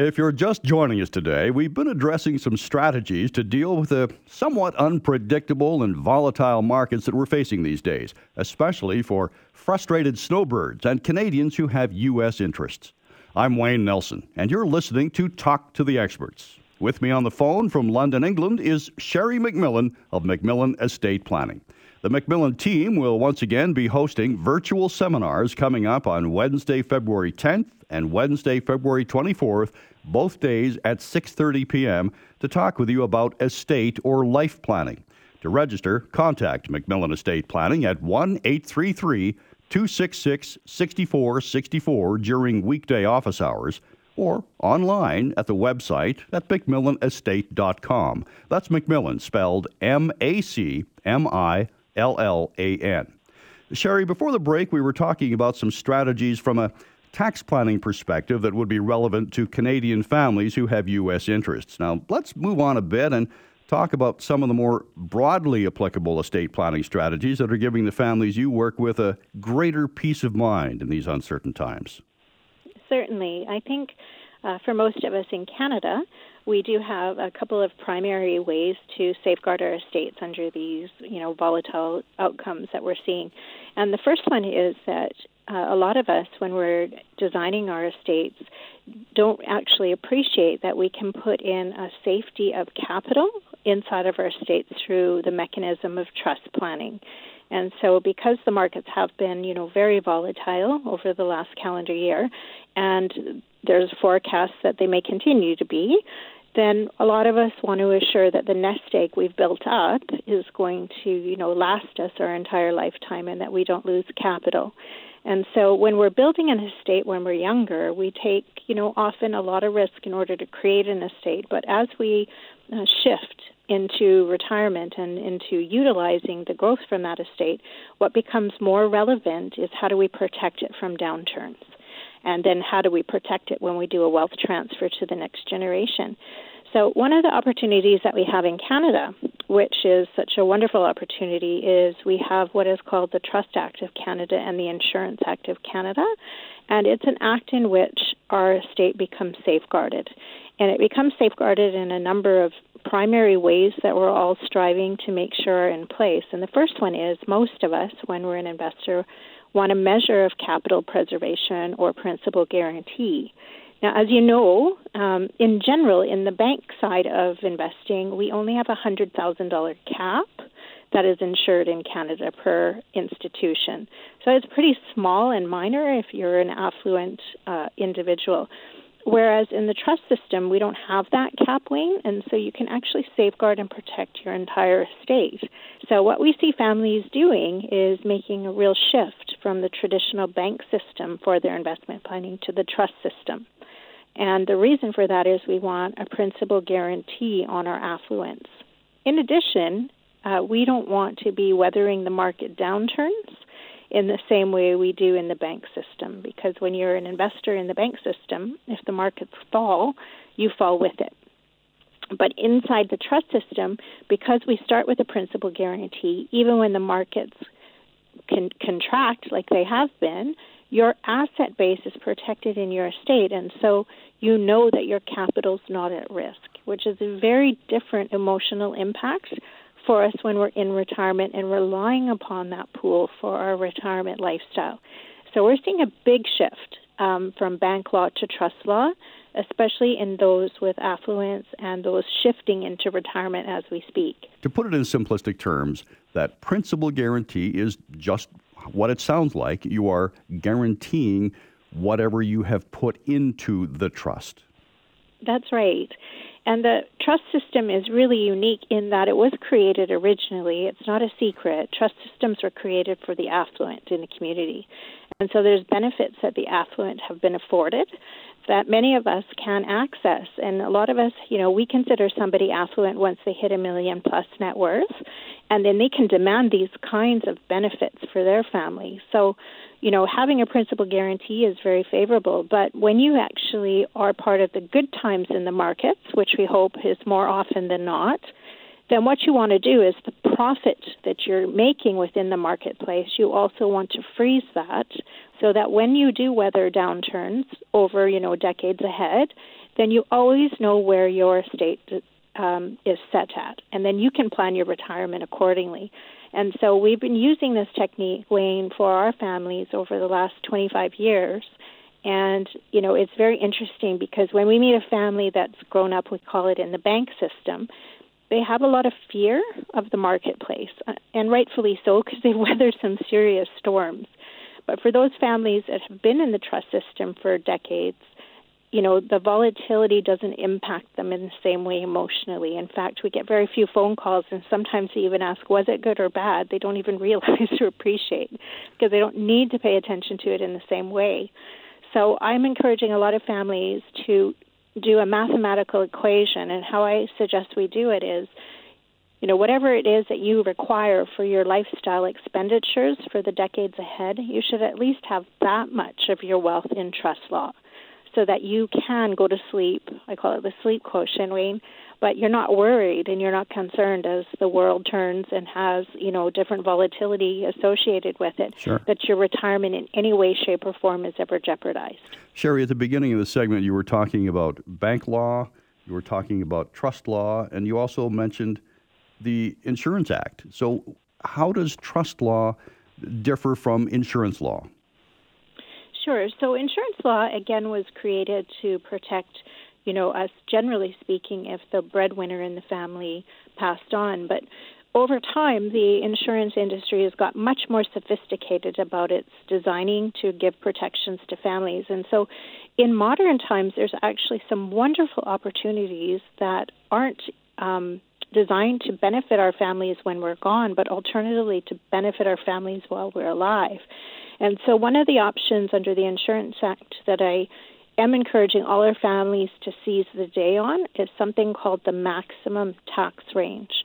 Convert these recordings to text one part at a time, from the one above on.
If you're just joining us today, we've been addressing some strategies to deal with the somewhat unpredictable and volatile markets that we're facing these days, especially for frustrated snowbirds and Canadians who have U.S. interests. I'm Wayne Nelson, and you're listening to Talk to the Experts. With me on the phone from London, England, is Sherry MacMillan of MacMillan Estate Planning. The MacMillan team will once again be hosting virtual seminars coming up on Wednesday, February 10th and Wednesday, February 24th, both days at 6:30 p.m. to talk with you about estate or life planning. To register, contact MacMillan Estate Planning at 1-833 266 6464 during weekday office hours or online at the website at MacMillanEstate.com. That's MacMillan spelled M A C M I L L A N. Sherry, before the break, we were talking about some strategies from a tax planning perspective that would be relevant to Canadian families who have U.S. interests. Now, let's move on a bit and talk about some of the more broadly applicable estate planning strategies that are giving the families you work with a greater peace of mind in these uncertain times. Certainly. I think uh, for most of us in Canada, we do have a couple of primary ways to safeguard our estates under these, you know, volatile outcomes that we're seeing. And the first one is that uh, a lot of us, when we're designing our estates, don't actually appreciate that we can put in a safety of capital inside of our estates through the mechanism of trust planning. And so, because the markets have been, you know, very volatile over the last calendar year, and there's forecasts that they may continue to be, then a lot of us want to assure that the nest egg we've built up is going to, you know, last us our entire lifetime and that we don't lose capital. And so when we're building an estate when we're younger, we take, you know, often a lot of risk in order to create an estate. But as we uh, shift into retirement and into utilizing the growth from that estate, what becomes more relevant is how do we protect it from downturns? And then how do we protect it when we do a wealth transfer to the next generation? So, one of the opportunities that we have in Canada, which is such a wonderful opportunity, is we have what is called the Trust Act of Canada and the Insurance Act of Canada. And it's an act in which our estate becomes safeguarded. And it becomes safeguarded in a number of primary ways that we're all striving to make sure are in place. And the first one is most of us, when we're an investor, want a measure of capital preservation or principal guarantee. Now, as you know, um, in general, in the bank side of investing, we only have a $100,000 cap that is insured in Canada per institution. So it's pretty small and minor if you're an affluent uh, individual. Whereas in the trust system, we don't have that cap wing, and so you can actually safeguard and protect your entire estate. So, what we see families doing is making a real shift from the traditional bank system for their investment planning to the trust system. And the reason for that is we want a principal guarantee on our affluence. In addition, uh, we don't want to be weathering the market downturns in the same way we do in the bank system. Because when you're an investor in the bank system, if the markets fall, you fall with it. But inside the trust system, because we start with a principal guarantee, even when the markets can contract like they have been, your asset base is protected in your estate, and so you know that your capital's not at risk, which is a very different emotional impact for us when we're in retirement and relying upon that pool for our retirement lifestyle. So we're seeing a big shift um, from bank law to trust law, especially in those with affluence and those shifting into retirement as we speak. To put it in simplistic terms, that principal guarantee is just what it sounds like. You are guaranteeing whatever you have put into the trust. That's right. And the trust system is really unique in that it was created originally. It's not a secret. Trust systems were created for the affluent in the community. And so there's benefits that the affluent have been afforded that many of us can access. And a lot of us, you know, we consider somebody affluent once they hit a million plus net worth, and then they can demand these kinds of benefits for their family. So you know, having a principal guarantee is very favorable. But when you actually are part of the good times in the markets, which we hope is more often than not, then what you want to do is the profit that you're making within the marketplace, you also want to freeze that so that when you do weather downturns over, you know, decades ahead, then you always know where your estate um, is set at, and then you can plan your retirement accordingly. And so we've been using this technique, Wayne, for our families over the last 25 years. And, you know, it's very interesting because when we meet a family that's grown up, we call it in the bank system, they have a lot of fear of the marketplace, uh, and rightfully so because they've weathered some serious storms. But for those families that have been in the trust system for decades, you know, the volatility doesn't impact them in the same way emotionally. In fact, we get very few phone calls, and sometimes they even ask, was it good or bad? They don't even realize or appreciate because they don't need to pay attention to it in the same way. So I'm encouraging a lot of families to do a mathematical equation, and how I suggest we do it is you know, whatever it is that you require for your lifestyle expenditures for the decades ahead, you should at least have that much of your wealth in trust law so that you can go to sleep. I call it the sleep quotient, Wayne. But you're not worried and you're not concerned as the world turns and has, you know, different volatility associated with it. Sure. That your retirement in any way, shape, or form is ever jeopardized. Sherry, at the beginning of the segment, you were talking about bank law, you were talking about trust law, and you also mentioned the Insurance Act. So, how does trust law differ from insurance law? Sure. So, insurance law, again, was created to protect, you know, us generally speaking, if the breadwinner in the family passed on. But over time, the insurance industry has got much more sophisticated about its designing to give protections to families. And so, in modern times, there's actually some wonderful opportunities that aren't um, designed to benefit our families when we're gone, but alternatively to benefit our families while we're alive. And so, one of the options under the Insurance Act that I am encouraging all our families to seize the day on is something called the maximum tax range.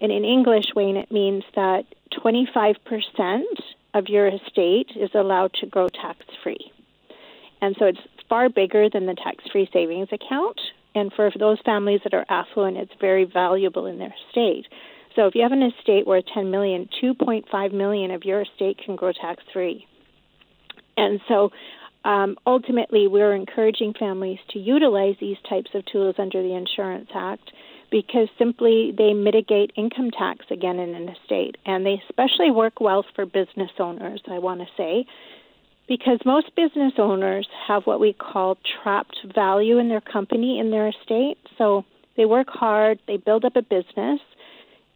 And in English, Wayne, it means that 25% of your estate is allowed to grow tax free. And so it's far bigger than the tax free savings account, and for those families that are affluent, it's very valuable in their estate. So if you have an estate worth 10 million, 2.5 million of your estate can grow tax free. And so um, ultimately, we're encouraging families to utilize these types of tools under the Insurance Act because simply they mitigate income tax again in an estate. And they especially work well for business owners, I want to say, because most business owners have what we call trapped value in their company, in their estate. So they work hard, they build up a business,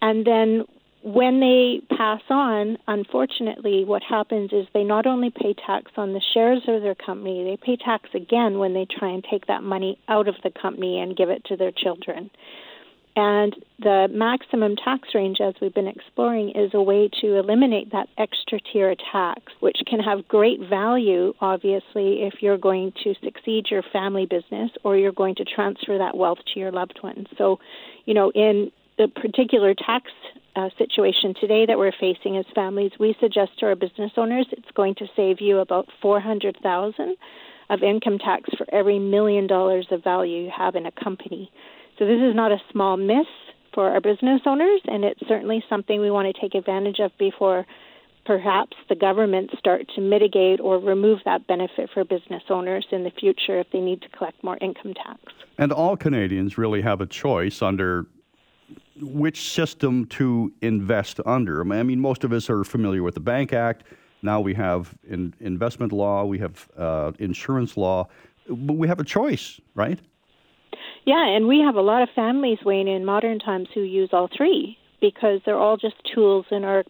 and then when they pass on, unfortunately, what happens is they not only pay tax on the shares of their company, they pay tax again when they try and take that money out of the company and give it to their children. And the maximum tax range, as we've been exploring, is a way to eliminate that extra tier tax, which can have great value, obviously, if you're going to succeed your family business or you're going to transfer that wealth to your loved ones. So, you know, in the particular tax uh, situation today that we're facing as families, we suggest to our business owners it's going to save you about 400,000 of income tax for every million dollars of value you have in a company. So this is not a small miss for our business owners, and it's certainly something we want to take advantage of before perhaps the government start to mitigate or remove that benefit for business owners in the future if they need to collect more income tax. And all Canadians really have a choice under which system to invest under. I mean, most of us are familiar with the Bank Act. Now we have in investment law, we have uh, insurance law, but we have a choice, right? Yeah, and we have a lot of families, Wayne, in modern times who use all three because they're all just tools in our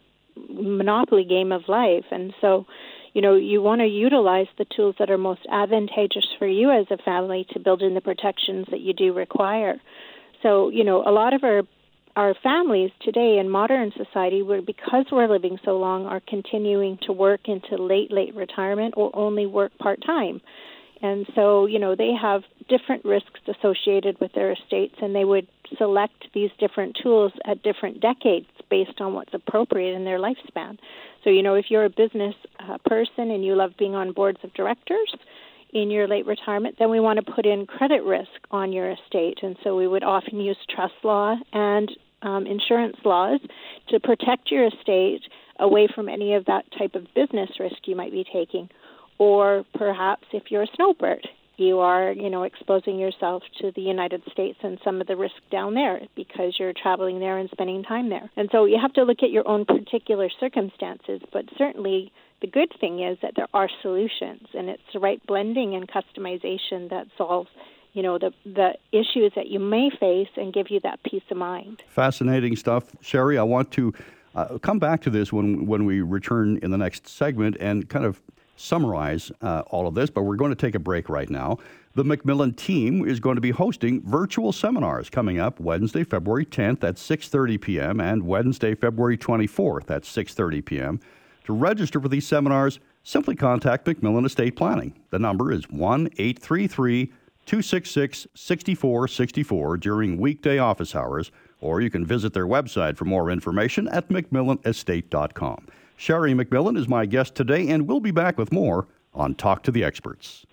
monopoly game of life. And so, you know, you want to utilize the tools that are most advantageous for you as a family to build in the protections that you do require. So, you know, a lot of our our families today in modern society, where because we're living so long, are continuing to work into late, late retirement or only work part time. And so, you know, they have different risks associated with their estates, and they would select these different tools at different decades based on what's appropriate in their lifespan. So, you know, if you're a business uh, person and you love being on boards of directors in your late retirement, then we want to put in credit risk on your estate. And so we would often use trust law and um, insurance laws to protect your estate away from any of that type of business risk you might be taking or perhaps if you're a snowbird you are, you know, exposing yourself to the United States and some of the risk down there because you're traveling there and spending time there. And so you have to look at your own particular circumstances, but certainly the good thing is that there are solutions and it's the right blending and customization that solves you know the the issues that you may face and give you that peace of mind. Fascinating stuff, Sherry. I want to uh, come back to this when when we return in the next segment and kind of summarize uh, all of this, but we're going to take a break right now. The MacMillan team is going to be hosting virtual seminars coming up Wednesday, February 10th at 6:30 p.m. and Wednesday, February 24th at 6:30 p.m. To register for these seminars, simply contact MacMillan Estate Planning. The number is 1-833 266 6464 during weekday office hours, or you can visit their website for more information at macmillanestate.com. Sherry MacMillan is my guest today, and we'll be back with more on Talk to the Experts.